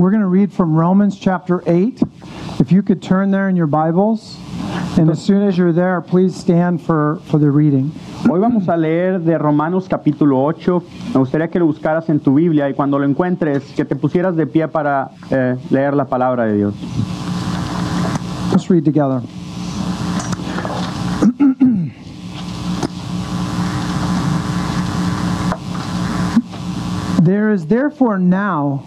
we're going to read from Romans chapter eight. If you could turn there in your Bibles, and as soon as you're there, please stand for for the reading. Hoy vamos a leer de Romanos capítulo 8. Me gustaría que lo buscaras en tu Biblia y cuando lo encuentres, que te pusieras de pie para eh, leer la palabra de Dios. Let's read together. There is therefore now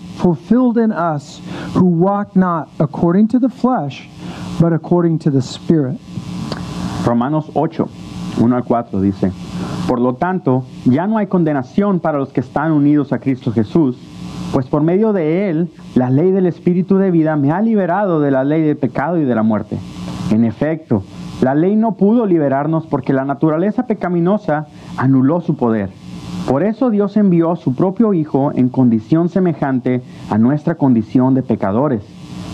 fulfilled in us who walk not according to the flesh, but according to the Spirit. Romanos 8, 1 al 4 dice, Por lo tanto, ya no hay condenación para los que están unidos a Cristo Jesús, pues por medio de Él, la ley del Espíritu de vida me ha liberado de la ley del pecado y de la muerte. En efecto, la ley no pudo liberarnos porque la naturaleza pecaminosa anuló su poder. Por eso Dios envió a su propio Hijo en condición semejante a nuestra condición de pecadores,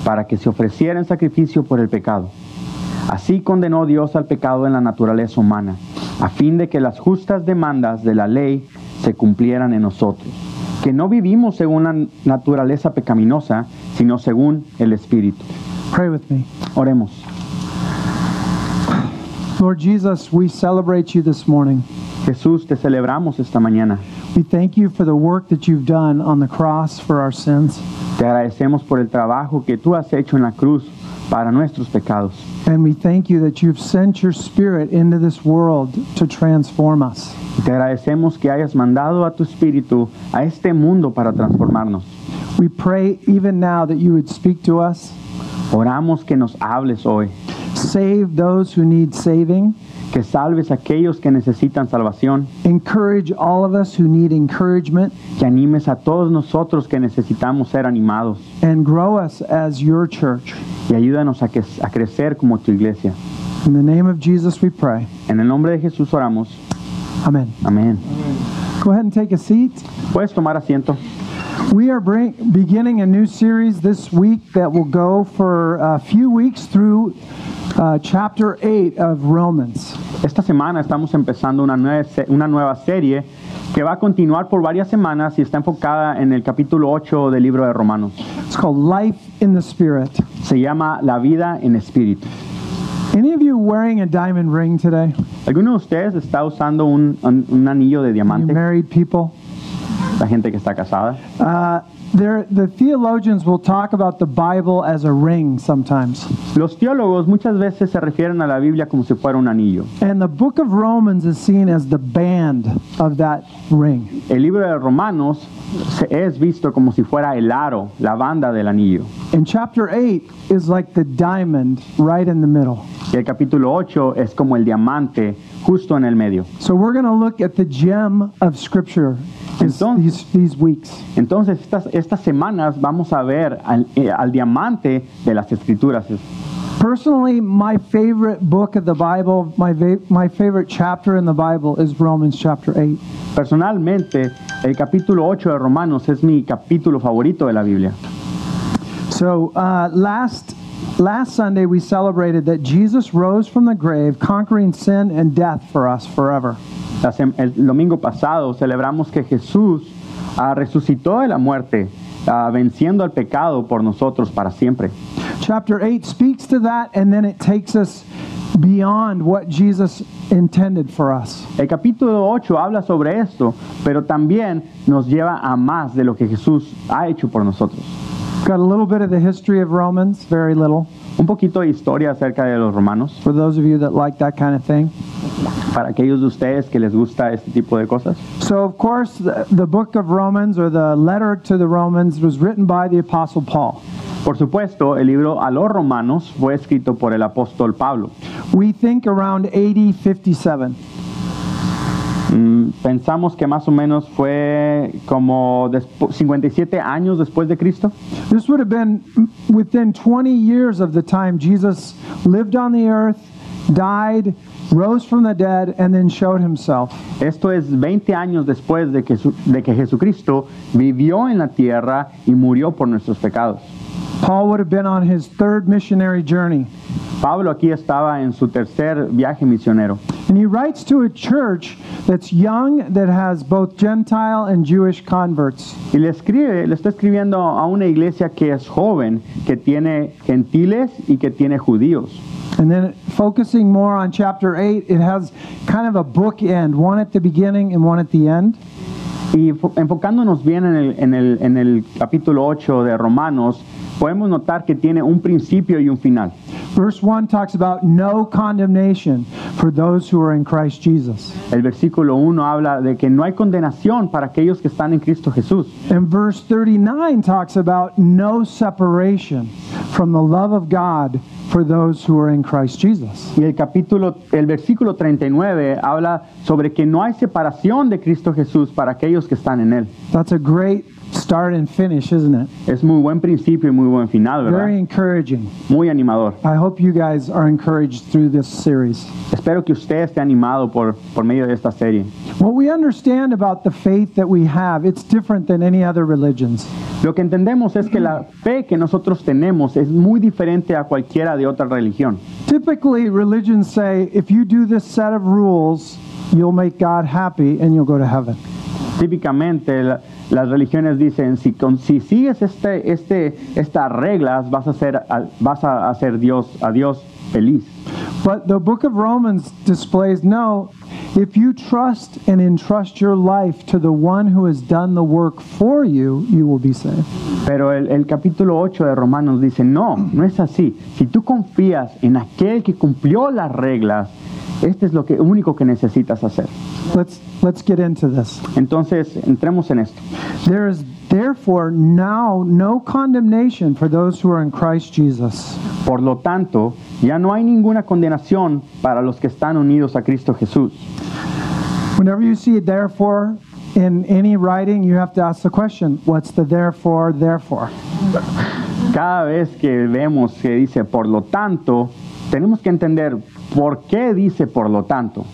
para que se ofreciera en sacrificio por el pecado. Así condenó Dios al pecado en la naturaleza humana, a fin de que las justas demandas de la ley se cumplieran en nosotros, que no vivimos según la naturaleza pecaminosa, sino según el Espíritu. Pray with me. Oremos. Lord Jesus, we celebrate you this morning. Jesús, te celebramos esta mañana. We thank you for the work that you've done on the cross for our sins. Te agradecemos por el trabajo que tú has hecho en la cruz para nuestros pecados. And we thank you that you've sent your spirit into this world to transform us. Te agradecemos que hayas mandado a tu Espíritu a este mundo para transformarnos. We pray even now that you would speak to us, Oramos que nos hables hoy, save those who need saving, que salves a aquellos que necesitan salvación, encourage all of us who need encouragement, que animes a todos nosotros que necesitamos ser animados and grow us as your church. y ayúdanos a, que- a crecer como tu iglesia. In the name of Jesus we pray. En el nombre de Jesús oramos. Amen. Amén. Go ahead and take a seat. Puedes tomar asiento. We are bring, beginning a new series this week that will go for a few weeks through uh, chapter 8 of Romans. Esta semana estamos empezando una nueva, una nueva serie que va a continuar por varias semanas y está enfocada en el capítulo 8 del libro de Romanos. It's called Life in the Spirit. Se llama La vida en espíritu. Any of you wearing a diamond ring today? ¿Alguno de ustedes está usando un, un- un anillo de You diamante? married people? La gente que está casada. Uh, there, the theologians will talk about the Bible as a ring sometimes. Los teólogos muchas veces se refieren a la Biblia como si fuera un anillo. And the book of Romans is seen as the band of that ring. El libro de Romanos es visto como si fuera el aro, la banda del anillo. And chapter 8 is like the diamond right in the middle. Y el capítulo 8 es como el diamante justo en el medio. So we're going to look at the gem of Scripture Entonces- these, these weeks. Entonces, estas, estas semanas vamos a ver al, eh, al diamante de las escrituras. Personally, my favorite book of the Bible, my, my favorite chapter in the Bible is Romans chapter 8. Personalmente, el capítulo 8 de Romanos es mi capítulo favorito de la Biblia. So uh, last, last Sunday, we celebrated that Jesus rose from the grave, conquering sin and death for us forever. El domingo pasado celebramos que Jesús ah, resucitó de la muerte, ah, venciendo al pecado por nosotros para siempre. Chapter 8 speaks to that, and then it takes us beyond what Jesus intended for us. El capítulo 8 habla sobre esto, pero también nos lleva a más de lo que Jesús ha hecho por nosotros. Got a little bit of the history of Romans, very little, Un poquito de historia acerca de los romanos, for those of you that like that kind of thing. para aquellos de ustedes que les gusta este tipo de cosas. So, of course, the, the book of Romans or the letter to the Romans was written by the Apostle Paul. Por supuesto, el libro a los romanos fue escrito por el apóstol Pablo. We think around AD 57. Mm, pensamos que más o menos fue como despu- 57 años después de Cristo. This would have been within 20 years of the time Jesus lived on the earth, died, rose from the dead, and then showed himself. Esto es 20 años después de que, de que Jesucristo vivió en la tierra y murió por nuestros pecados. Paul would have been on his third missionary journey. Pablo aquí estaba en su tercer viaje misionero And he writes to a church that's young, that has both Gentile and Jewish converts. y le escribe, le está escribiendo a una iglesia que es joven, que tiene gentiles y que tiene judíos. And then focusing more on chapter 8, it has kind of a bookend, one at the beginning and one at the end. Y fo- enfocándonos bien en el, en, el, en el capítulo 8 de Romanos, podemos notar que tiene un principio y un final. Verse 1 talks about no condemnation for those who are in Christ Jesus. El versículo 1 habla de que no hay condenación para aquellos que están en Cristo Jesús. And verse 39 talks about no separation from the love of God for those who are in Christ Jesus. Y el capítulo, el versículo 39 habla sobre que no hay separación de Cristo Jesús para aquellos que están en Él. That's a great start and finish, isn't it? Es muy buen principio y muy buen final, Very ¿verdad? encouraging. Muy animador. I hope you guys are encouraged through this series. Espero que usted esté animado por, por medio de esta serie. What we understand about the faith that we have, it's different than any other religions. Lo que entendemos es que la fe que nosotros tenemos es muy diferente a cualquiera de otra religión. Typically, religions say if you do this set of rules, you'll make God happy and you'll go to heaven. Típicamente las religiones dicen, si, con- si sigues este, este, estas reglas, vas a hacer, a- vas a hacer Dios, a Dios feliz. But the book of Romans displays no, if you trust and entrust your life to the one who has done the work for you, you will be saved. Pero el, el capítulo 8 de Romanos dice, no, no es así. Si tú confías en aquel que cumplió las reglas, este es lo que, único que necesitas hacer. Let's let's get into this. Entonces, entremos en esto. There is therefore now no condemnation for those who are in Christ Jesus. Por lo tanto, ya no hay ninguna condenación para los que están unidos a Cristo Jesús. Whenever you see therefore in any writing, you have to ask the question, what's the therefore therefore? Cada vez que vemos que dice por lo tanto, tenemos que entender por qué dice por lo tanto.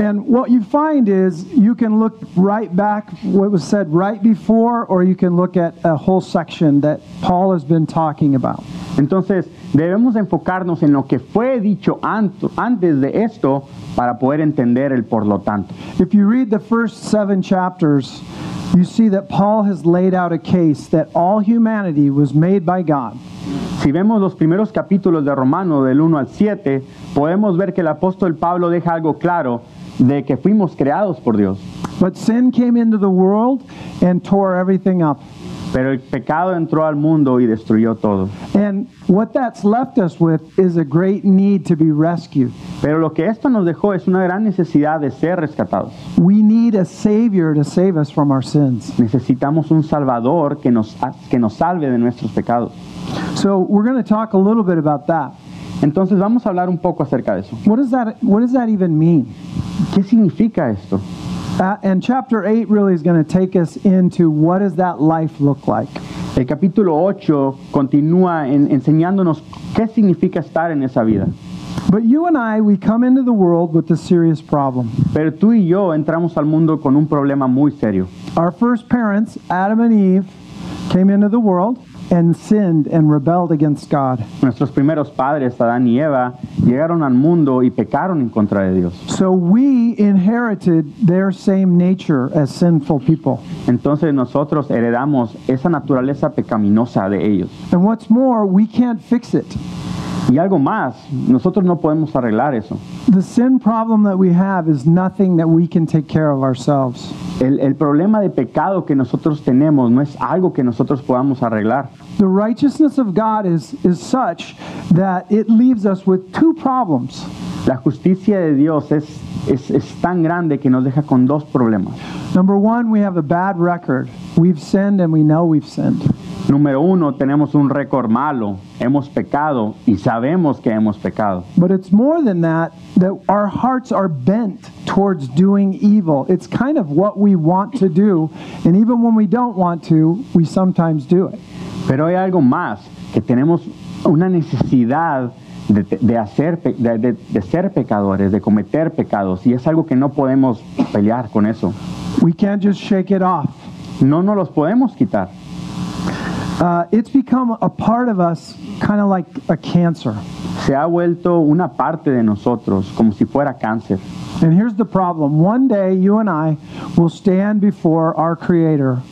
And what you find is you can look right back what was said right before, or you can look at a whole section that Paul has been talking about. Entonces, debemos enfocarnos en lo que fue dicho antes de esto para poder entender el por lo tanto. If you read the first seven chapters, you see that Paul has laid out a case that all humanity was made by God. Si vemos los primeros capítulos de Romano del 1 al 7, podemos ver que el apóstol Pablo deja algo claro de que fuimos creados por Dios. But sin came into the world and tore everything up. Pero el pecado entró al mundo y destruyó todo. And what that's left us with is a great need to be rescued. Pero lo que esto nos dejó es una gran necesidad de ser rescatados. We need a Savior to save us from our sins. Necesitamos un Salvador que nos, que nos salve de nuestros pecados. So we're going to talk a little bit about that. Entonces vamos a hablar un poco acerca de eso. What does that What does that even mean? ¿Qué significa esto? Uh, and chapter eight really is going to take us into what does that life look like. El capítulo 8 continúa en- enseñándonos qué significa estar en esa vida. But you and I, we come into the world with a serious problem. Pero tú y yo entramos al mundo con un problema muy serio. Our first parents, Adam and Eve, came into the world and sinned and rebelled against God. Nuestros primeros padres, Adán y Eva, llegaron al mundo y pecaron en contra de Dios. So we inherited their same nature as sinful people. Entonces nosotros heredamos esa naturaleza pecaminosa de ellos. And what's more, we can't fix it. Y algo más, nosotros no podemos arreglar eso. The sin problem that we have is nothing that we can take care of ourselves. El, el problema de pecado que nosotros tenemos no es algo que nosotros podamos arreglar. The righteousness of God is, is such that it leaves us with two problems. La justicia de Dios es, es, es tan grande que nos deja con dos problemas. Number one, we have a bad record. We've sinned and we know we've sinned. Número uno, tenemos un récord malo, hemos pecado y sabemos que hemos pecado. But it's more than that, that our hearts are bent towards doing evil. It's kind of what we want to do, and even when we don't want to, we sometimes do it. Pero hay algo más, que tenemos una necesidad de, de hacer, de, de- de ser pecadores, de cometer pecados, y es algo que no podemos pelear con eso. We can't just shake it off. No nos los podemos quitar. Uh, it's become a part of us, kind of like a cancer. Se ha vuelto una parte de nosotros, como si fuera cáncer. And here's the problem one day, you and I will stand before our Creator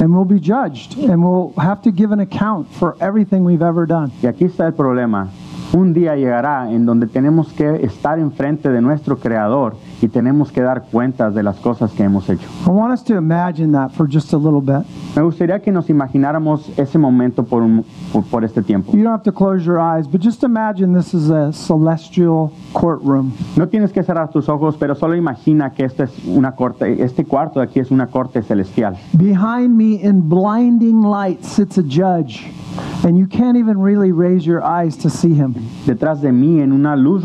and we'll be judged and we'll have to give an account for everything we've ever done. Y aquí está el problema. Un día llegará en donde tenemos que estar enfrente de nuestro Creador y tenemos que dar cuentas de las cosas que hemos hecho. I want us to imagine that for just a little bit. Me gustaría que nos imagináramos ese momento por, un- por, por este tiempo. You don't have to close your eyes, but just imagine this is a celestial courtroom. No tienes que cerrar tus ojos, pero solo imagina que este, es una corte, este cuarto de aquí es una corte celestial. Behind me, in blinding light, sits a judge, and you can't even really raise your eyes to see him. Detrás de mí, en una luz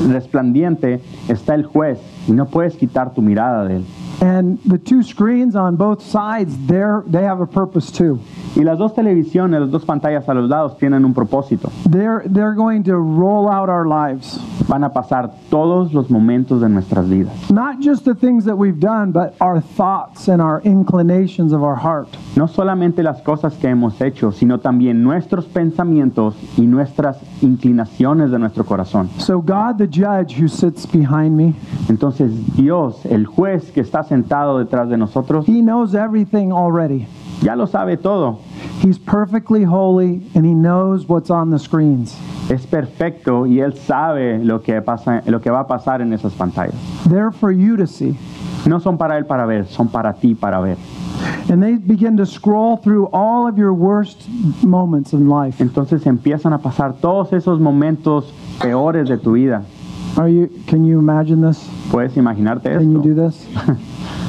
resplandiente, está el juez y no puedes quitar tu mirada de él. And the two screens on both sides, they have a purpose too. Y las dos televisiones, las dos pantallas a los lados tienen un propósito. They're, they're going to roll out our lives. Van a pasar todos los momentos de nuestras vidas. Not just the things that we've done, but our thoughts and our inclinations of our heart. No solamente las cosas que hemos hecho, sino también nuestros pensamientos y nuestras inclinaciones de nuestro corazón. So, God, the judge who sits behind me, Entonces Dios, el juez que está sentado detrás de nosotros, He knows everything already. Ya lo sabe todo. He's perfectly holy and He knows what's on the screens. Es perfecto y Él sabe lo que, pasa, lo que va a pasar en esas pantallas. They're for you to see. No son para Él para ver, son para ti para ver. And they begin to scroll through all of your worst moments in life. Entonces empiezan a pasar todos esos momentos peores de tu vida. Are you can you imagine this? ¿Puedes imaginarte Can you do this?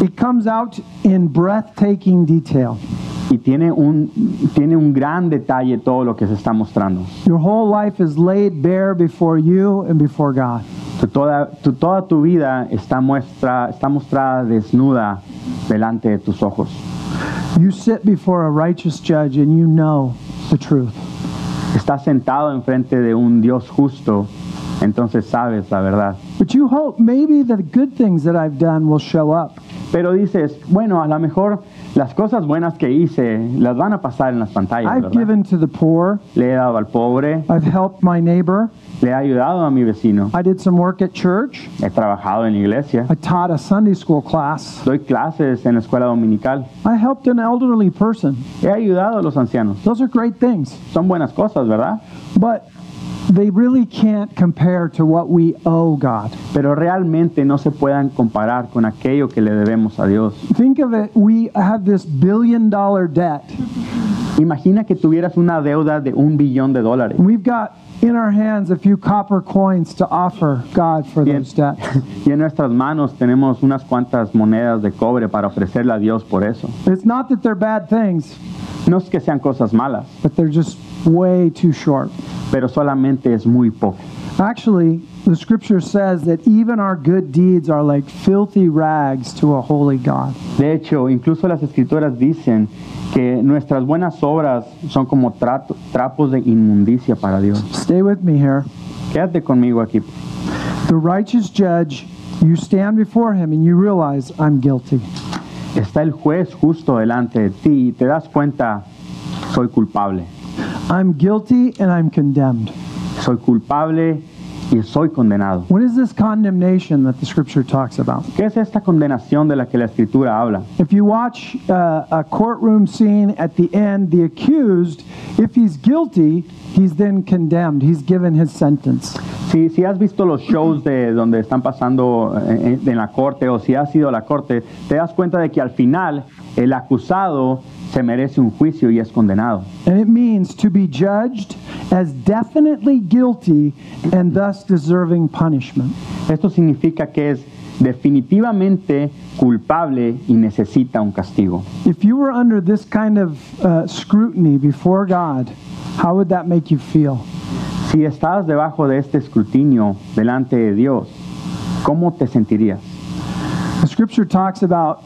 It comes out in breathtaking detail. Y tiene un, tiene un gran detalle todo lo que se está mostrando. Your whole life is laid bare before you and before God. Tu, toda, tu, toda tu vida está, muestra, está mostrada desnuda delante de tus ojos. You sit before a righteous judge and you know the truth. Estás sentado enfrente de un Dios justo, entonces sabes la verdad. But you hope maybe the good things that I've done will show up. Pero dices, bueno, a lo mejor las cosas buenas que hice las van a pasar en las pantallas. I've ¿verdad? given to the poor. Le he dado al pobre, I've helped my neighbor. le he ayudado a mi vecino, I did some work at church. he trabajado en la iglesia, I taught a Sunday school class. doy clases en la escuela dominical, I helped an elderly person. he ayudado a los ancianos. Those are great things. Son buenas cosas, ¿verdad? But they really can't compare to what we owe God. Pero realmente no se puedan comparar con aquello que le debemos a Dios. Think of it, we have this billion dollar debt. Imagina que tuvieras una deuda de un billón de dólares. We've got in our hands a few copper coins to offer God for Bien. those debts. Y en nuestras manos tenemos unas cuantas monedas de cobre para ofrecerle a Dios por eso. It's not that they're bad things, No es que sean cosas malas, but they're just way too short. Pero solamente es muy poco. Actually, the scripture says that even our good deeds are like filthy rags to a holy God. De hecho, incluso las escrituras dicen que nuestras buenas obras son como trato- trapos de inmundicia para Dios. Stay with me here. Quédate conmigo aquí. The righteous judge, you stand before him and you realize I'm guilty. Está el juez justo delante de ti y te das cuenta, soy culpable. I'm guilty and I'm condemned. Soy culpable y soy condenado. What is this condemnation that the scripture talks about? ¿Qué es esta condenación de la que la escritura habla? If you watch uh, a courtroom scene at the end, the accused, if he's guilty, he's then condemned. He's given his sentence. Si, si has visto los shows de donde están pasando eh, en, en la corte o si has ido a la corte, te das cuenta de que al final el acusado se merece un juicio y es condenado. And it means to be judged as definitely guilty and thus deserving punishment. Esto significa que es definitivamente culpable y necesita un castigo. If you were under this kind of uh, scrutiny before God, how would that make you feel? Si estás debajo de este escrutinio delante de Dios, ¿cómo te sentirías? The scripture talks about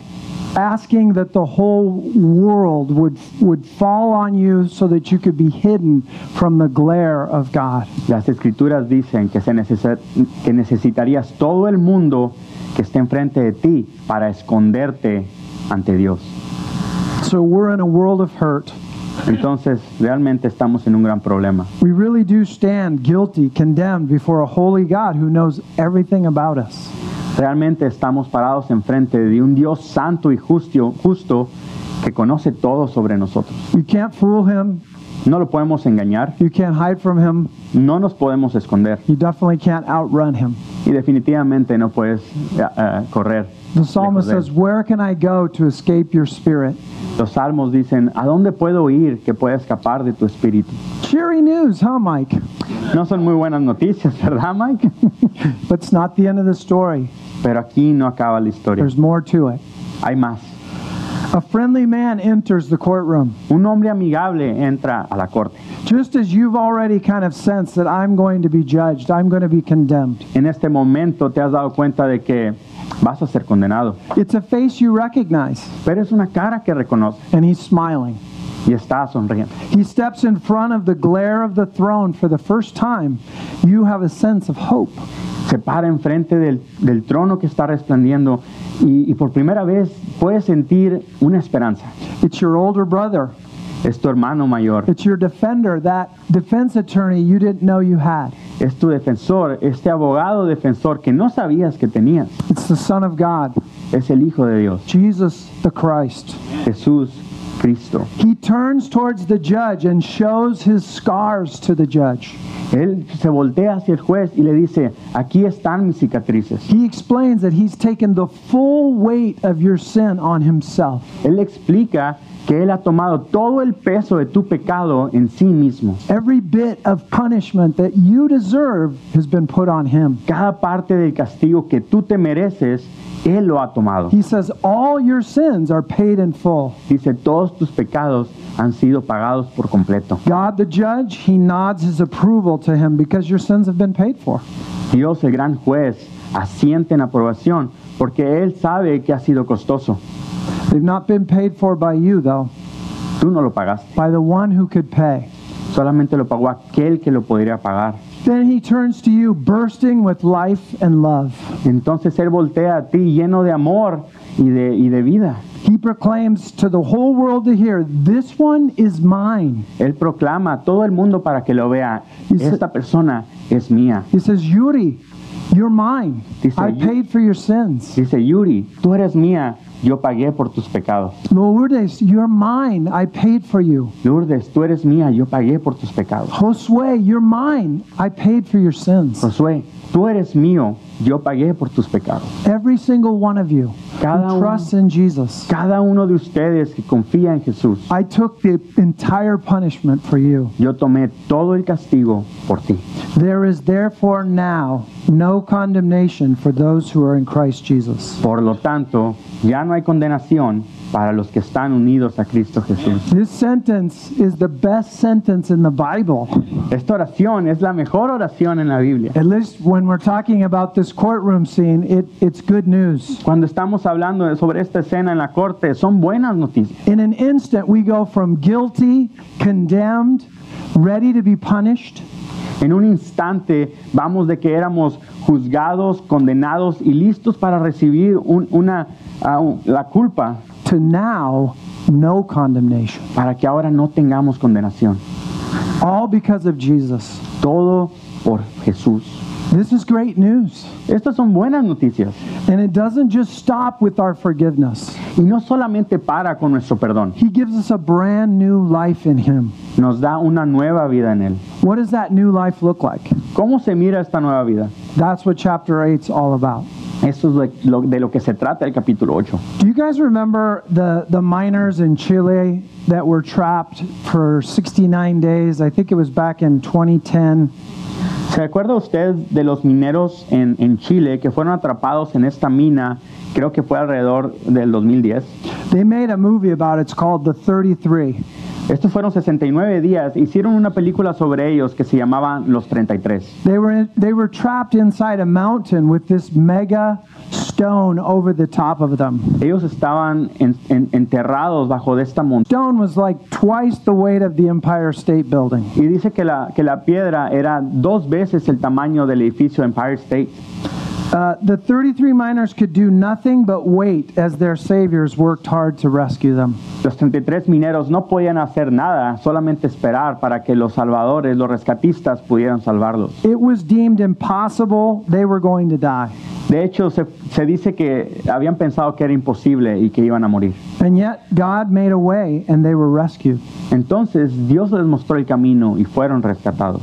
asking that the whole world would would fall on you so that you could be hidden from the glare of God. Las escrituras dicen que, se necesi- que necesitarías todo el mundo que esté enfrente de ti para esconderte ante Dios. So we're in a world of hurt. Entonces, realmente estamos en un gran problema. We really do stand guilty, condemned before a holy God who knows everything about us. Realmente estamos parados enfrente de un Dios santo y justo, justo que conoce todo sobre nosotros. You can't fool him. No lo podemos engañar, You can't hide from him. no nos podemos esconder You definitely can't outrun him. y definitivamente no puedes eh, correr. The psalmist says, Where can I go to escape your spirit? Los salmos dicen, ¿a dónde puedo ir que pueda escapar de tu espíritu? Cheery news, huh, Mike? No son muy buenas noticias, ¿verdad, Mike? But it's not the end of the story. Pero aquí no acaba la historia. There's more to it. Hay más. A friendly man enters the courtroom. Un hombre amigable entra a la corte. Just as you've already kind of sensed that I'm going to be judged, I'm going to be condemned. En este momento te has dado cuenta de que vas a ser condenado. It's a face you recognize, Pero es una cara que reconoce and he's smiling. Y está sonriendo. He steps in front of the glare of the throne for the first time. You have a sense of hope. Se para enfrente del, del trono que está resplandiendo y, y por primera vez puedes sentir una esperanza. It's your older brother, Es tu hermano mayor, it's your defender, that defense attorney you didn't know you had. es tu defensor, este abogado defensor que no sabías que tenías. It's the Son of God, Es el Hijo de Dios, Jesus the Christ. Jesús Cristo. He turns towards the judge and shows his scars to the judge. Él se voltea hacia el juez y le dice, aquí están mis cicatrices. He explains that he's taken the full weight of your sin on himself. Él explica que Él ha tomado todo el peso de tu pecado en sí mismo. Every bit of punishment that you deserve has been put on him. Cada parte del castigo que tú te mereces, Él lo ha tomado. He says, All your sins are paid in full. Dice, todos tus pecados han sido pagados por completo. God the judge, he nods his approval to him because your sins have been paid for. Dios, el gran juez, asiente en aprobación porque Él sabe que ha sido costoso. They've not been paid for by you, though, Tú no lo pagaste. by the one who could pay. Solamente lo pagó aquel que lo podría pagar. Then he turns to you, bursting with life and love. Entonces Él voltea a ti lleno de amor y de, y de vida. He proclaims to the whole world to hear, This one is mine. Él proclama a todo el mundo para que lo vea. Esta persona es mía. He says, Yuri, you're mine. Dice, I paid for your sins. Dice, Yuri, tú eres mía, yo pagué por tus pecados. Lourdes, you're mine. I paid for you. Lourdes, tú eres mía, yo pagué por tus pecados. Josue, you're mine. I paid for your sins. Josué, tú eres mío, yo pagué por tus pecados. Every single one of you Cada who trusts in Jesus. Cada uno de ustedes que confía en Jesús, I took the entire punishment for you. yo tomé todo el castigo por ti. There is therefore now no condemnation for those who are in Christ Jesus. Por lo tanto, ya no hay condenación para los que están unidos a Cristo Jesús. This sentence is the best sentence in the Bible. Esta oración es la mejor oración en la Biblia. At least when we're talking about this courtroom scene, it, it's good news. Cuando estamos hablando sobre esta escena en la corte, son buenas noticias. In an instant, we go from guilty, condemned, ready to be punished, En un instante vamos de que éramos juzgados, condenados y listos para recibir un- una, ah, la culpa to now no condemnation. para que ahora no tengamos condenación. All because of Jesus. Todo por Jesús. This is great news. Estas son buenas noticias. And it doesn't just stop with our forgiveness, Y no solamente para con nuestro perdón, He gives us a brand new life in Him. nos da una nueva vida en Él. What does that new life look like? ¿Cómo se mira esta nueva vida? That's what chapter 8's all about. Eso es lo- lo- de lo que se trata el capítulo 8. Do you guys remember the, the miners in Chile that were trapped for 69 days? I think it was back in 2010. ¿Se acuerda usted de los mineros en, en Chile que fueron atrapados en esta mina, creo que fue alrededor del 2010? They made a movie about it. It's called The 33. Estos fueron 69 días. Hicieron una película sobre ellos que se llamaba Los 33. They were in, they were trapped inside a mountain with this mega stone over the top of them. Ellos estaban en- en- enterrados bajo de esta montaña. Stone was like twice the weight of the Empire State Building. Y dice que la, que la piedra era dos veces el tamaño del edificio Empire State. Uh, the 33 miners could do nothing but wait as their saviors worked hard to rescue them. Los 33 mineros no podían hacer nada, solamente esperar para que los salvadores, los rescatistas, pudieran salvarlos. It was deemed impossible they were going to die. De hecho, se, se dice que habían pensado que era imposible y que iban a morir. And yet God made a way and they were rescued. Entonces Dios les mostró el camino y fueron rescatados.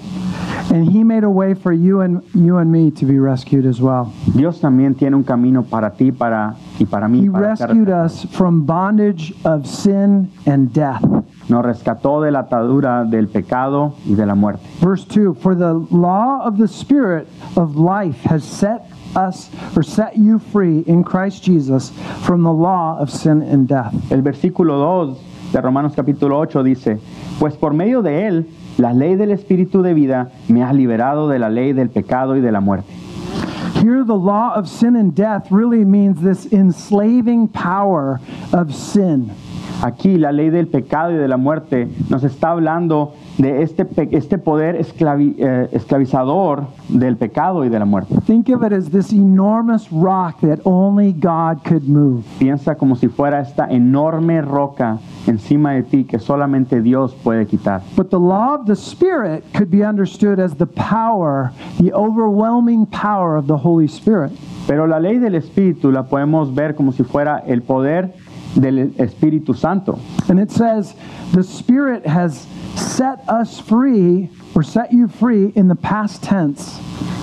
And he made a way for you and you and me to be rescued as well. Dios también tiene un camino para ti para, y para mí. He para rescued us from bondage of sin and death. Nos rescató de la atadura del pecado y de la muerte. Verse 2 For the law of the Spirit of life has set us or set you free in Christ Jesus from the law of sin and death. El versículo 2 de Romanos capítulo 8 dice, pues por medio de él, la ley del Espíritu de vida me ha liberado de la ley del pecado y de la muerte. Here, the law of sin and death really means this enslaving power of sin. Aquí la ley del pecado y de la muerte nos está hablando de este, este poder esclavi- eh, esclavizador del pecado y de la muerte. Think of it as this enormous rock that only God could move. Piensa como si fuera esta enorme roca encima de ti que solamente Dios puede quitar. But the law of the Spirit could be understood as the power, the overwhelming power of the Holy Spirit. Pero la ley del Espíritu la podemos ver como si fuera el poder del Espíritu Santo. And it says, the Spirit has set us free or set you free in the past tense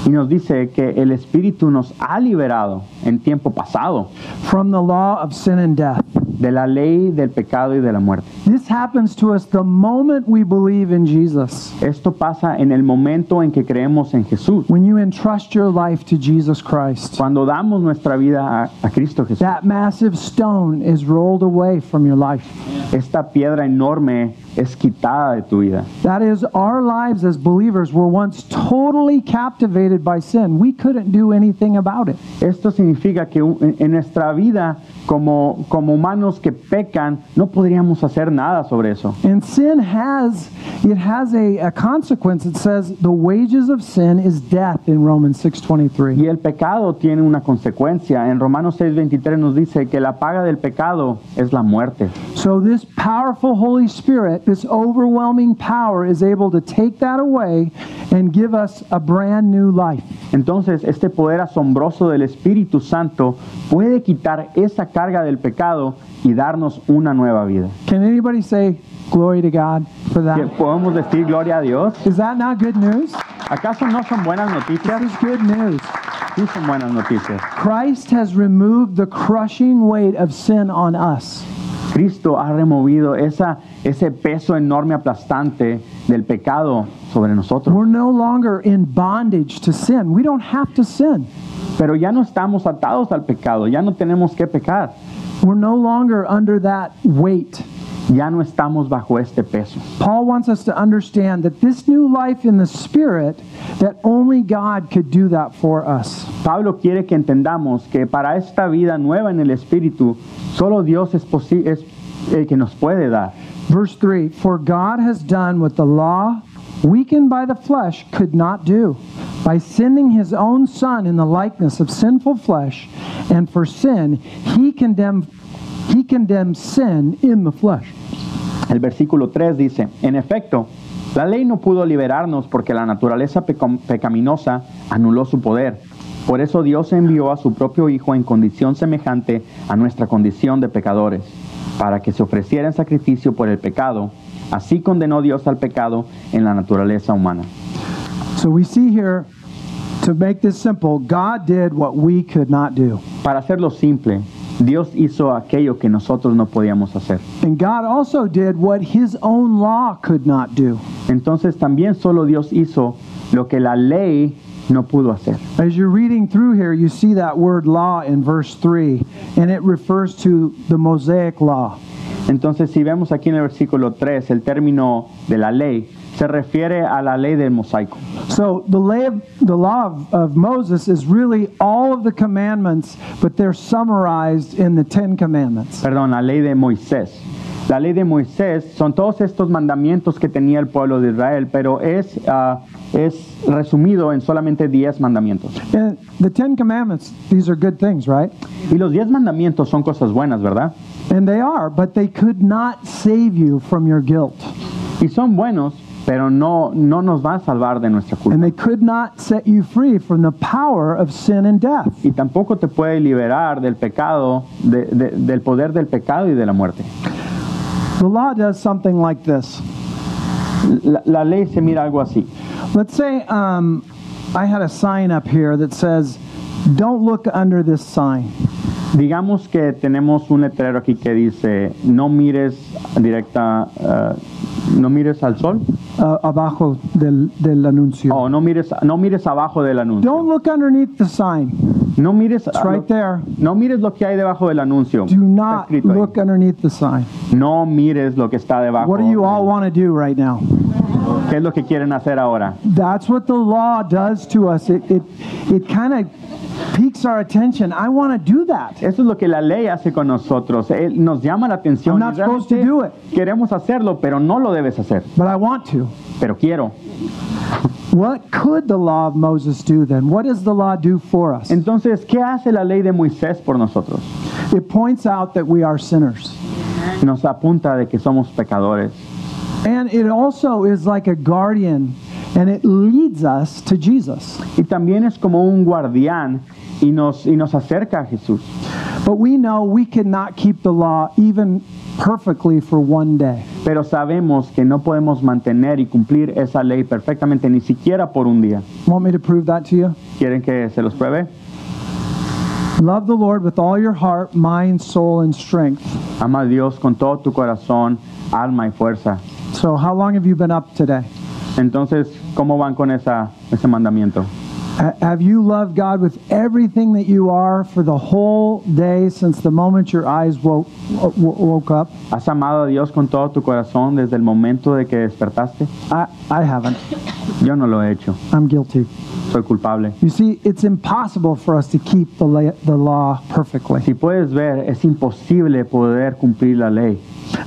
Y nos dice que el Espíritu nos ha liberado en tiempo pasado from the law of sin and death. De la ley del pecado y de la muerte. This happens to us the moment we believe in Jesus. Esto pasa en el momento en que creemos en Jesús. When you entrust your life to Jesus Christ, Cuando damos nuestra vida a, a Cristo Jesús, that massive stone is rolled away from your life. esta piedra enorme es quitada de tu vida. That is, our lives as believers were once totally captivated by sin. We couldn't do anything about it. Esto significa que en nuestra vida como, como humanos que pecan no podríamos hacer nada sobre eso. And sin has it has a, a consequence. It says the wages of sin is death in Romans 6:23. Y el pecado tiene una consecuencia. En Romanos 6:23 nos dice que la paga del pecado es la muerte. So this powerful Holy Spirit, this overwhelming power is able to take that away and give us a brand new life. Entonces, este poder asombroso del Espíritu Santo puede quitar esa carga del pecado y darnos una nueva vida. Can anybody say glory to God for ¿Que that? ¿Podemos decir gloria a Dios? Is that not good news? ¿Acaso no son buenas noticias? This is good news. Sí son buenas noticias. Christ has removed the crushing weight of sin on us. Cristo ha removido esa, ese peso enorme aplastante del pecado sobre nosotros. We're no longer in bondage to sin. We don't have to sin. Pero ya no estamos atados al pecado, ya no tenemos que pecar, We're no longer under that weight. ya no estamos bajo este peso. Paul wants us to understand that this new life in the Spirit, that only God could do that for us. Pablo quiere que entendamos que para esta vida nueva en el Espíritu, solo Dios es, el que nos puede dar. Verse 3 For God has done what the law, weakened by the flesh, could not do. By sending his own Son in the likeness of sinful flesh, and for sin, he condemned, sin in the flesh. El versículo 3 dice, en efecto, la ley no pudo liberarnos porque la naturaleza pecaminosa anuló su poder. Por eso Dios envió a su propio Hijo en condición semejante a nuestra condición de pecadores, para que se ofreciera en sacrificio por el pecado. Así condenó Dios al pecado en la naturaleza humana. So we see here, to make this simple, God did what we could not do. Para hacerlo simple, Dios hizo aquello que nosotros no podíamos hacer. And God also did what his own law could not do. Entonces también solo Dios hizo lo que la ley no pudo hacer. As you're reading through here, you see that word law in verse 3, and it refers to the Mosaic law. Entonces, si vemos aquí en el versículo 3, el término de la ley se refiere a la ley del mosaico. So the, lay of, the law of, of Moses is really all of the commandments, but they're summarized in the Ten Commandments. Perdón, la ley de Moisés. La ley de Moisés son todos estos mandamientos que tenía el pueblo de Israel, pero es, ah, es resumido en solamente 10 mandamientos. And the Ten Commandments, these are good things, right? Y los 10 mandamientos son cosas buenas, ¿verdad? And they are, but they could not save you from your guilt. Y son buenos, pero no, no nos va a salvar de nuestra culpa. And they could not set you free from the power of sin and death. Y tampoco te puede liberar del pecado, de- de- del poder del pecado y de la muerte. The law does something like this. La, la ley se mira algo así. Let's say um, I had a sign up here that says, Don't look under this sign. Digamos que tenemos un letrero aquí que dice, no mires directa, eh, no mires al sol, Uh, abajo del, del anuncio. o no mires, no mires abajo del Don't anuncio. look underneath the sign. No mires, It's right there. no mires lo que hay debajo del anuncio. Do not ahí. look underneath the sign. No mires lo que está debajo. What do you all want to do right now? ¿Qué es lo que quieren hacer ahora? That's what the law does to us. It, it, it kind of piques our attention. I want to do that. Eso es lo que la ley hace con nosotros. Él nos llama la atención. I'm not supposed to do it. Queremos hacerlo, pero no lo debes hacer. But I want to. Pero quiero. What could the law of Moses do then? What does the law do for us? Entonces, ¿qué hace la ley de Moisés por nosotros? It points out that we are sinners. Nos apunta de que somos pecadores. And it also is like a guardian and it leads us to Jesus. Y también es como un guardián y nos, y nos acerca a Jesús. But we know we cannot keep the law even perfectly for one day. Pero sabemos que no podemos mantener y cumplir esa ley perfectamente, ni siquiera por un día. Want me to prove that to you? ¿Quieren que se los pruebe? Love the Lord with all your heart, mind, soul, and strength. Ama a Dios con todo tu corazón, alma y fuerza. So, how long have you been up today? Entonces, ¿cómo van con esa, ese mandamiento? Ha- Have you loved God with everything that you are for the whole day since the moment your eyes woke up? ¿Has amado a Dios con todo tu corazón desde el momento de que despertaste? I, I haven't. Yo no lo he hecho. I'm guilty. Soy culpable. You see, it's impossible for us to keep the, la- the law perfectly. Si puedes ver, es imposible poder cumplir la ley.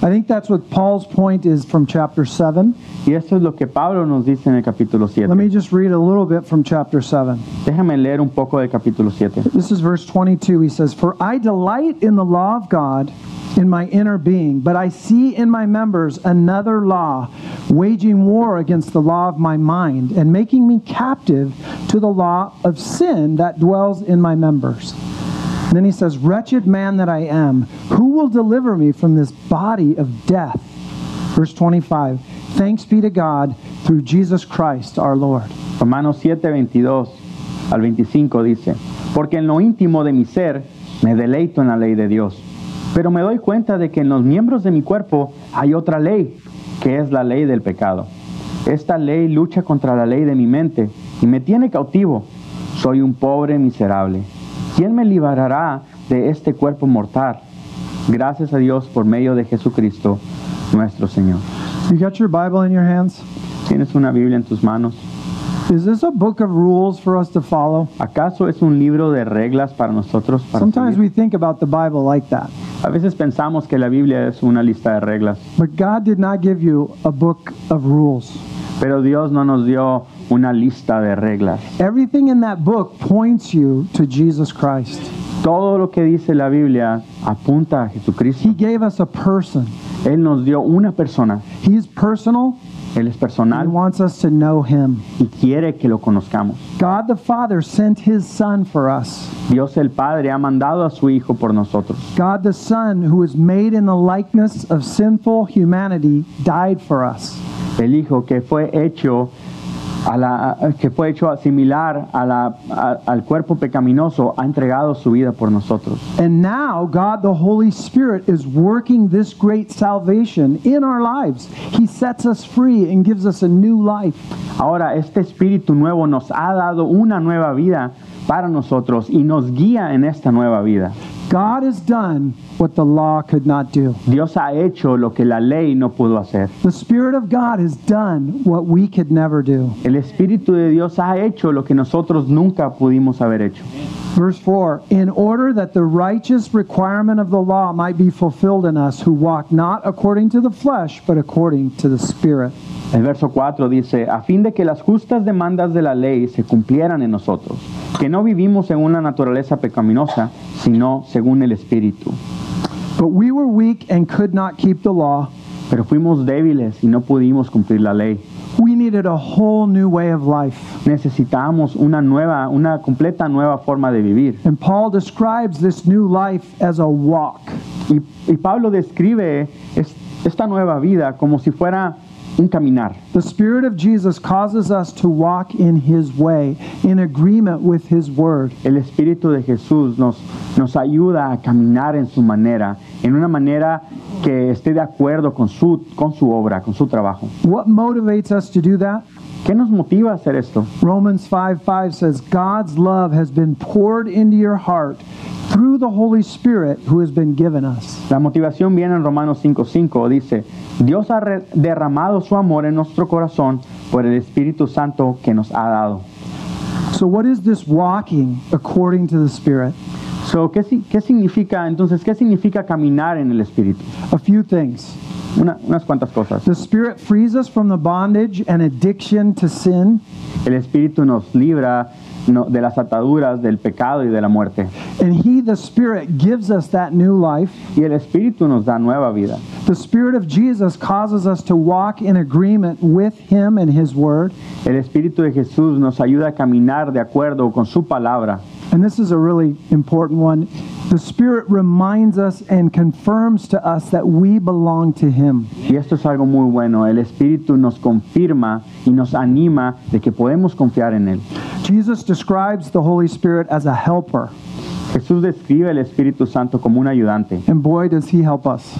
I think that's what Paul's point is from chapter 7. Y eso es lo que Pablo nos dice en el capítulo 7. Let me just read a little bit from chapter 7. Déjame leer un poco del capítulo 7. This is verse 22. He says, For I delight in the law of God in my inner being, but I see in my members another law, waging war against the law of my mind, and making me captive to the law of sin that dwells in my members. And then he says, Wretched man that I am, who will deliver me from this body of death? Verse 25 Thanks be to God through Jesus Christ our Lord. Romanos 7, 22 al 25 dice, Porque en lo íntimo de mi ser me deleito en la ley de Dios, pero me doy cuenta de que en los miembros de mi cuerpo hay otra ley, que es la ley del pecado. Esta ley lucha contra la ley de mi mente y me tiene cautivo. Soy un pobre miserable. ¿Quién me librará de este cuerpo mortal? Gracias a Dios por medio de Jesucristo, nuestro Señor. You got your Bible in your hands? ¿Tienes una Biblia en tus manos? Is this a book of rules for us to follow? ¿Acaso es un libro de reglas para nosotros? Para Sometimes seguir? we think about the Bible like that. A veces pensamos que la Biblia es una lista de reglas, But God did not give you a book of rules. pero Dios no nos dio una lista de reglas. Everything in that book points you to Jesus Christ. Todo lo que dice la Biblia apunta a Jesucristo. He gave us a person. Él nos dio una persona, He's personal. Él es He personal wants us to know him. y quiere que lo conozcamos. God the Father sent his son for us. Dios el Padre ha mandado a su Hijo por nosotros. God the Son, who was made in the likeness of sinful humanity, died for us. El Hijo que fue hecho a la- que fue hecho similar a la- a- al cuerpo pecaminoso, ha entregado su vida por nosotros. And now, God the Holy Spirit is working this great salvation in our lives. He sets us free and gives us a new life. Ahora, este Espíritu nuevo nos ha dado una nueva vida para nosotros y nos guía en esta nueva vida. God has done what the law could not do. Dios ha hecho lo que la ley no pudo hacer. The Spirit of God has done what we could never do. El Espíritu de Dios ha hecho lo que nosotros nunca pudimos haber hecho. Verse 4 In order that the righteous requirement of the law might be fulfilled in us who walk not according to the flesh, but according to the Spirit. El verso 4 dice, a fin de que las justas demandas de la ley se cumplieran en nosotros, que no vivimos según la naturaleza pecaminosa, sino según el Espíritu. But we were weak and could not keep the law. Pero fuimos débiles y no pudimos cumplir la ley. We needed a whole new way of life. Necesitábamos una nueva, una completa nueva forma de vivir. And Paul describes this new life as a walk. Y, y Pablo describe es- esta nueva vida como si fuera un caminar. The Spirit of Jesus causes us to walk in His way, in agreement with His Word. El Espíritu de Jesús nos, nos ayuda a caminar en su manera, en una manera que esté de acuerdo con su, con su obra, con su trabajo. What motivates us to do that? ¿Qué nos motiva a hacer esto? Romans 5 5 says, God's love has been poured into your heart through the Holy Spirit who has been given us. La motivación viene en Romanos 5:5, dice, Dios ha derramado su amor en nuestro corazón por el Espíritu Santo que nos ha dado. So, what is this walking according to the Spirit? So, ¿qué, qué significa entonces? ¿Qué significa caminar en el Espíritu? A few things. Una- unas cuantas cosas. The Spirit frees us from the bondage and addiction to sin, El Espíritu nos libra no, de las ataduras del pecado y de la muerte. and He, the Spirit, gives us that new life. Y el Espíritu nos da nueva vida. The Spirit of Jesus causes us to walk in agreement with Him and His Word. El Espíritu de Jesús nos ayuda a caminar de acuerdo con su palabra. And this is a really important one. The Spirit reminds us and confirms to us that we belong to Him. Y esto es algo muy bueno. El Espíritu nos confirma y nos anima de que podemos confiar en Él. Jesus describes the Holy Spirit as a helper, Jesús describe el Espíritu Santo como un ayudante. and boy, does He help us.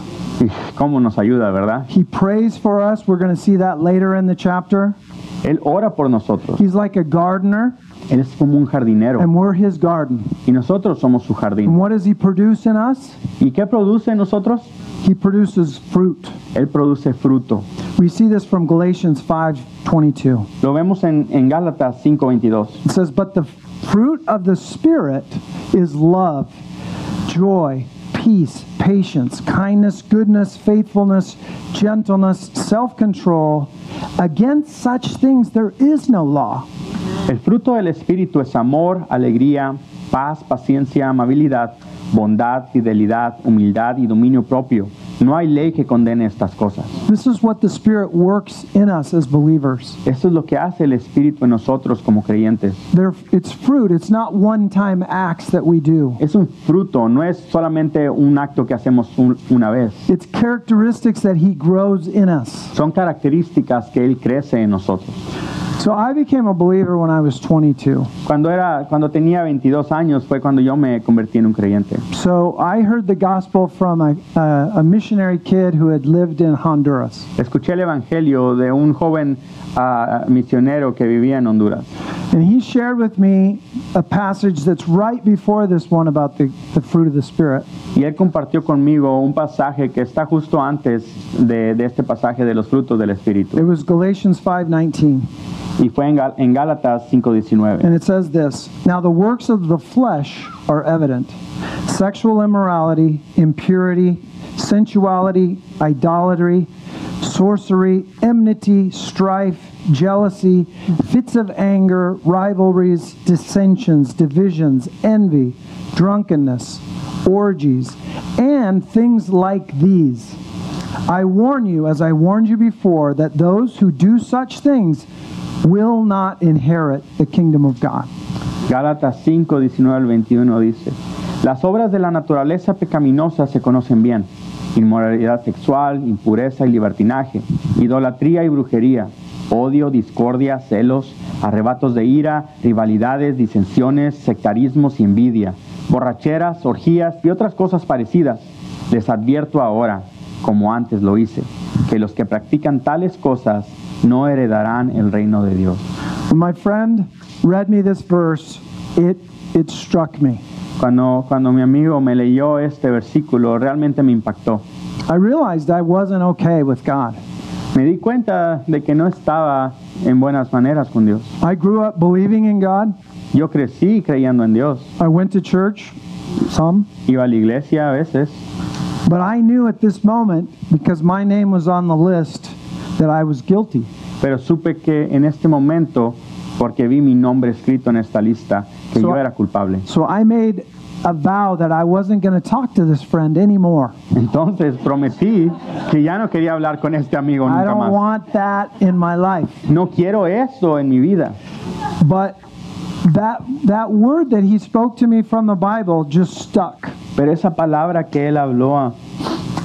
Cómo nos ayuda, ¿verdad? He prays for us. We're going to see that later in the chapter. Él ora por nosotros. He's like a gardener, Él es como un jardinero. and we're His garden. Y nosotros somos su And what does He produce in us? ¿Y qué produce en nosotros? He produces fruit. Él produce fruto. We see this from Galatians 5:22. Lo vemos en, en Gálatas 5:22. It says, But the fruit of the Spirit is love, joy, peace, patience, kindness, goodness, faithfulness, gentleness, self control. Against such things there is no law. El fruto del Espíritu es amor, alegría, paz, paciencia, amabilidad, bondad, fidelidad, humildad y dominio propio. No hay ley que condene estas cosas. This is what the Spirit works in us as believers. Esto es lo que hace el Espíritu en nosotros como creyentes. It's fruit, it's not one time acts that we do. Es un fruto, no es solamente un acto que hacemos un- una vez. It's characteristics that He grows in us. Son características que Él crece en nosotros. So I became a believer when I was 22. Cuando, era, cuando tenía 22 años fue cuando yo me convertí en un creyente. So I heard the gospel from a, a, a missionary kid who had lived in Honduras. Escuché el Evangelio de un joven ah, misionero que vivía en Honduras. And he shared with me a passage that's right before this one about the, the fruit of the Spirit. Y él compartió conmigo un pasaje que está justo antes de, de este pasaje de los frutos del espíritu. It was Galatians 5:19. Y fue en, Gal- en Gálatas 5.19. And it says this Now the works of the flesh are evident sexual immorality, impurity, sensuality, idolatry, sorcery, enmity, strife, jealousy, fits of anger, rivalries, dissensions, divisions, envy, drunkenness, orgies, and things like these. I warn you, as I warned you before, that those who do such things will not inherit the kingdom of God. Gálatas 5, 19 al 21 dice, Las obras de la naturaleza pecaminosa se conocen bien, inmoralidad sexual, impureza y libertinaje, idolatría y brujería, odio, discordia, celos, arrebatos de ira, rivalidades, disensiones, sectarismos y envidia, borracheras, orgías y otras cosas parecidas. Les advierto ahora, como antes lo hice, que los que practican tales cosas no heredarán el reino de Dios. When my friend read me this verse, it, it struck me. Cuando, cuando mi amigo me leyó este versículo, realmente me impactó. I realized I wasn't okay with God. Me di cuenta de que no estaba en buenas maneras con Dios. I grew up believing in God. Yo crecí creyendo en Dios. I went to church, some, Iba a la iglesia a veces, but I knew at this moment, because my name was on the list, that I was guilty. pero supe que en este momento, porque vi mi nombre escrito en esta lista, que So- yo era culpable. So I made a vow that I wasn't going to talk to this friend anymore. Entonces prometí que ya no quería hablar con este amigo I nunca don't más. want that in my life. No quiero eso en mi vida. But that that word that he spoke to me from the Bible just stuck. Pero esa palabra que él habló,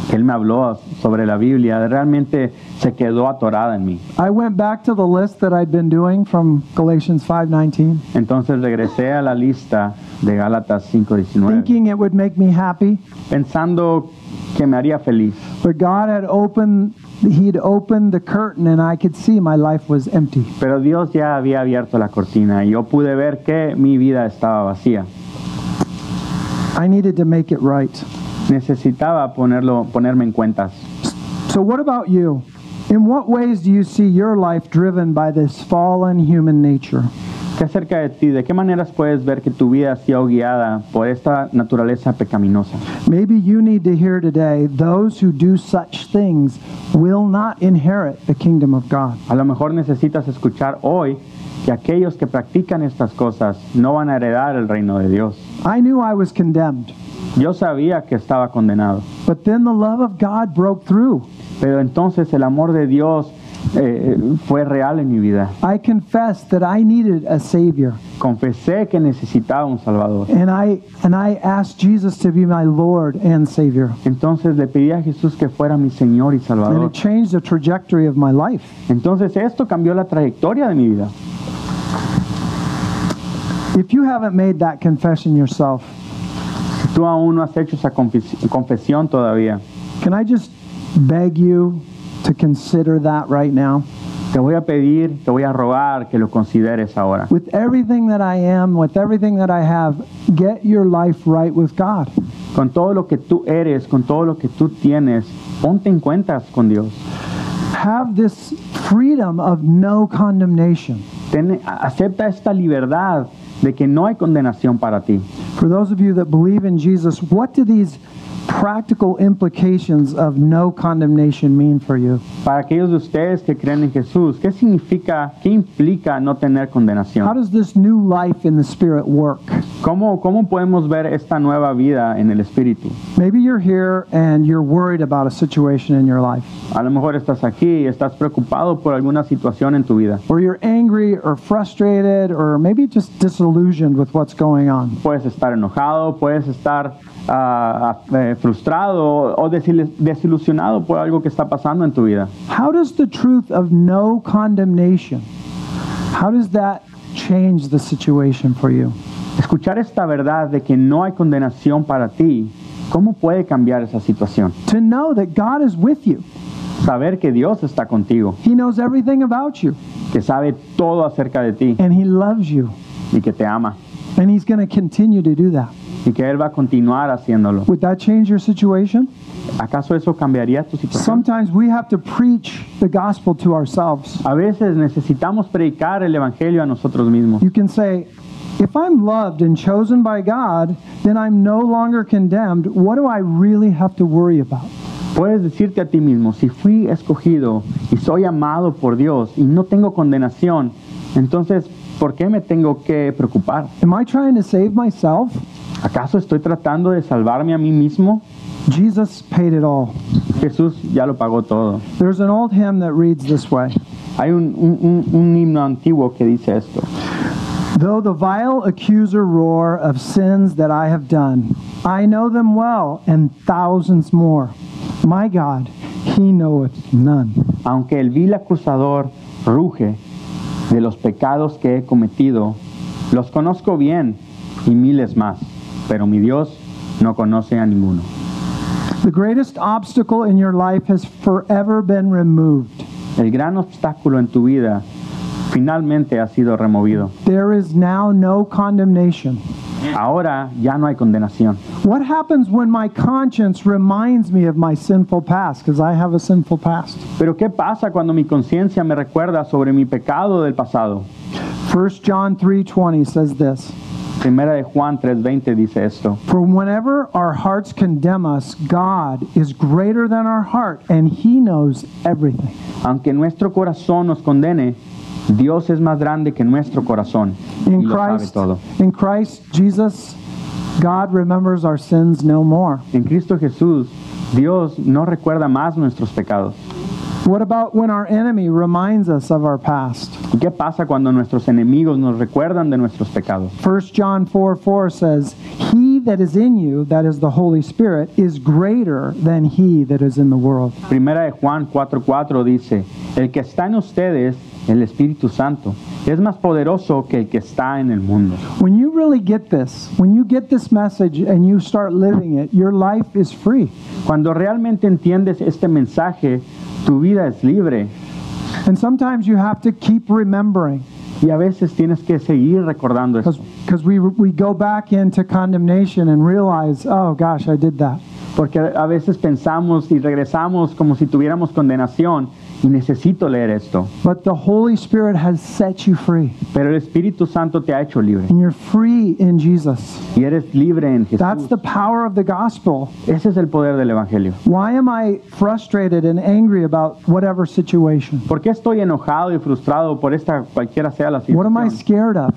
que él me habló sobre la Biblia, realmente se quedó atorada en mí. I went back to the list that I'd been doing from Galatians 5:19, Entonces regresé a la lista de Gálatas 5:19, thinking it would make me happy, pensando que me haría feliz. but God had opened he'd opened the curtain and I could see my life was empty. Pero Dios ya había abierto la cortina y yo pude ver que mi vida estaba vacía. I needed to make it right. Necesitaba ponerlo, ponerme en cuentas. So what about you? In what ways do you see your life driven by this fallen human nature? ¿Qué acerca de ti? ¿De qué maneras puedes ver que tu vida ha sido guiada por esta naturaleza pecaminosa? Maybe you need to hear today those who do such things will not inherit the kingdom of God. A lo mejor necesitas escuchar hoy que aquellos que practican estas cosas no van a heredar el reino de Dios. I knew I was condemned, Yo sabía que estaba condenado, but then the love of God broke through. Pero entonces el amor de Dios eh, fue real en mi vida. I confessed that I needed a savior, Confesé que necesitaba un Salvador. and I and I asked Jesus to be my Lord and Savior. Entonces le pedí a Jesús que fuera mi Señor y And Salvador. it changed the trajectory of my life. Entonces esto cambió la trayectoria de mi vida. If you haven't made that confession yourself, Si tú aún no has hecho esa confes- confesión todavía, can I just beg you to consider that right now? te voy a pedir, te voy a rogar que lo consideres ahora. With everything that I am, with everything that I have, get your life right with God. Con todo lo que tú eres, con todo lo que tú tienes, ponte en cuentas con Dios. Have this freedom of no condemnation. Ten- acepta esta libertad de que no hay condenación para ti. For those of you that believe in Jesus, what do these practical implications of no condemnation mean for you? Para aquellos de ustedes que creen en Jesús, ¿qué significa, qué implica no tener condenación? How does this new life in the Spirit work? ¿Cómo, ¿Cómo podemos ver esta nueva vida en el Espíritu? Maybe you're here and you're worried about a situation in your life, A lo mejor estás aquí y estás preocupado por alguna situación en tu vida. or you're angry or frustrated, or maybe just disillusioned with what's going on. Puedes estar enojado, puedes estar eh, frustrado o desil- desilusionado por algo que está pasando en tu vida. How does the truth of no condemnation, how does that change the situation for you? Escuchar esta verdad de que no hay condenación para ti, ¿cómo puede cambiar esa situación? To know that God is with you. Saber que Dios está contigo, He knows everything about you que sabe todo acerca de ti and He loves you. y que te ama And He's going to continue to do that. Y que Él va a continuar haciéndolo. Would that change your situation? ¿Acaso eso cambiaría tu situación? Sometimes we have to preach the gospel to ourselves. A veces necesitamos predicar el Evangelio a nosotros mismos. You can say, if I'm loved and chosen by God, then I'm no longer condemned. What do I really have to worry about? Puedes decirte a ti mismo, si fui escogido y soy amado por Dios y no tengo condenación, entonces, ¿por qué me tengo que preocupar? Am I trying to save myself? ¿Acaso estoy tratando de salvarme a mí mismo? Jesus paid it all. Jesús ya lo pagó todo. There's an old hymn that reads this way Hay un, un- un- himno antiguo que dice esto. Though the vile accuser roar of sins that I have done, I know them well and thousands more. My God, He knoweth none. Aunque el vil acusador ruge de los pecados que he cometido. Los conozco bien y miles más, pero mi Dios no conoce a ninguno. The greatest obstacle in your life has forever been removed. El gran obstáculo en tu vida finalmente ha sido removido. There is now no condemnation. Ahora ya no hay condenación. What happens when my conscience reminds me of my sinful past? Because I have a sinful past. Pero ¿qué pasa cuando mi conciencia me recuerda sobre mi pecado del pasado? 1 John 3:20 says this. Primera de Juan 3:20 dice esto. For whenever our hearts condemn us, God is greater than our heart and he knows everything. Aunque nuestro corazón nos condene, Dios es más grande que nuestro corazón y In lo sabe Christ, todo. in Christ Jesus, God remembers our sins no more. En Cristo Jesús, Dios no recuerda más nuestros pecados. What about when our enemy reminds us of our past? ¿Y qué pasa cuando nuestros enemigos nos recuerdan de nuestros pecados? 1 John 4 4 says, He that is in you, that is the Holy Spirit, is greater than he that is in the world. Primera de Juan 4:4 dice, el que está en ustedes, el Espíritu Santo, es más poderoso que el que está en el mundo. When you really get this, when you get this message and you start living it, your life is free. Cuando realmente entiendes este mensaje, tu vida es libre And sometimes you have to keep remembering y a veces tienes que seguir recordando esto. because we, we go back into condemnation and realize, oh gosh, I did that. Porque a veces pensamos y regresamos como si tuviéramos condenación y necesito leer esto. But the Holy Spirit has set you free, Pero el Espíritu Santo te ha hecho libre and you're free in Jesus. y eres libre en Jesús. That's the power of the gospel. Ese es el poder del Evangelio. Why am I frustrated and angry about whatever situation? ¿Por qué estoy enojado y frustrado por esta cualquiera sea la situación? What am I scared of?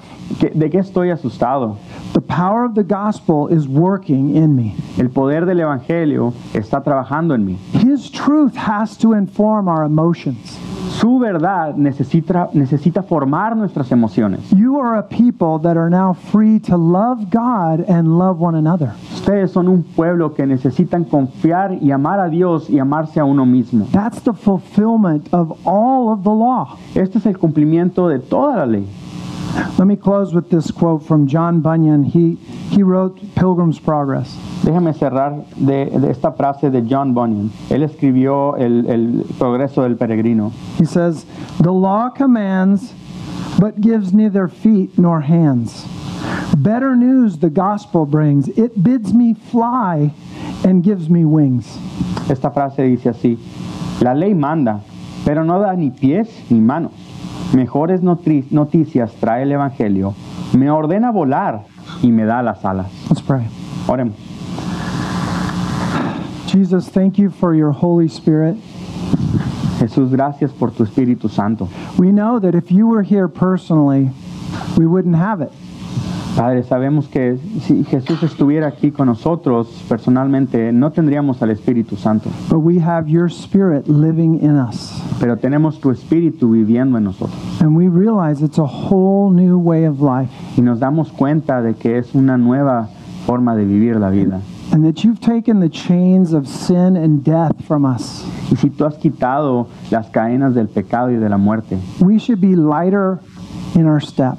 ¿De qué estoy asustado? The power of the gospel is working in me. El poder del Evangelio está trabajando en mí. His truth has to inform our emotions. Su verdad necesita, necesita formar nuestras emociones. You are a people that are now free to love God and love one another. Ustedes son un pueblo que necesitan confiar y amar a Dios y amarse a uno mismo. That's the fulfillment of all of the law. Este es el cumplimiento de toda la ley. Let me close with this quote from John Bunyan. He, he wrote Pilgrim's Progress. Déjame cerrar de, de esta frase de John Bunyan. Él escribió el, el progreso del peregrino. He says, The law commands, but gives neither feet nor hands. Better news the gospel brings. It bids me fly and gives me wings. Esta frase dice así, la ley manda, pero no da ni pies ni manos. Mejores noticias trae el Evangelio, me ordena volar y me da las alas. Let's pray. Oremos. Jesus, thank you for your Holy Spirit. Jesús, gracias por tu Espíritu Santo. We know that if you were here personally, we wouldn't have it. Padre, sabemos que si Jesús estuviera aquí con nosotros personalmente, no tendríamos al Espíritu Santo, But we have your spirit living in us. pero tenemos tu Espíritu viviendo en nosotros. And we realize it's a whole new way of life. Y nos damos cuenta de que es una nueva forma de vivir la vida. And that you've taken the chains of sin and death from us. Y si tú has quitado las cadenas del pecado y de la muerte, We should be lighter in our step.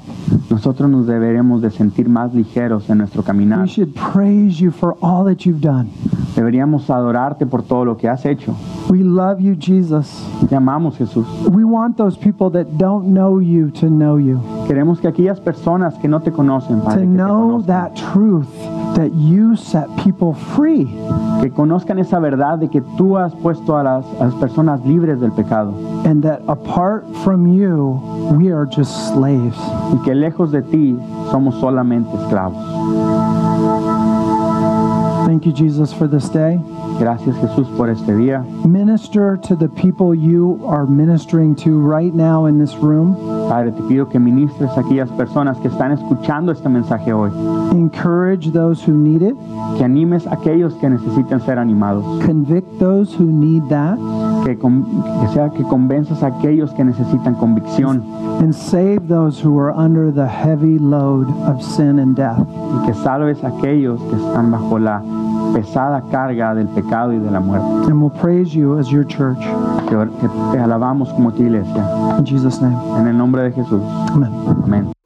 nosotros nos deberemos de sentir más ligeros en nuestro caminar. We should praise you for all that you've done. Deberíamos adorarte por todo lo que has hecho. We love you, Jesus. Te amamos, Jesús. We want those people that don't know you to know you, Queremos que aquellas personas que no te conocen, Padre, to que, te know conozcan, that truth that you set people free. que conozcan esa verdad de que tú has puesto a las, a las personas libres del pecado and that apart from you, we are just slaves. y que lejos de ti somos solamente esclavos. Thank you, Jesus, for this day. Gracias, Jesús, por este día. Minister to the people you are ministering to right now in this room. Padre, te pido que ministres a aquellas personas que están escuchando este mensaje hoy, Encourage those who need it. que animes a aquellos que necesiten ser animados, Convict those who need that. que, que sea que convenzas a aquellos que necesitan convicción And save those who are under the heavy load of sin and death. y que salves a aquellos que están bajo la pesada carga del pecado y de la muerte. And we'll praise you as your church. or- te- alabamos como tu iglesia. In Jesus' name, En el nombre de Jesús. amen. Amén.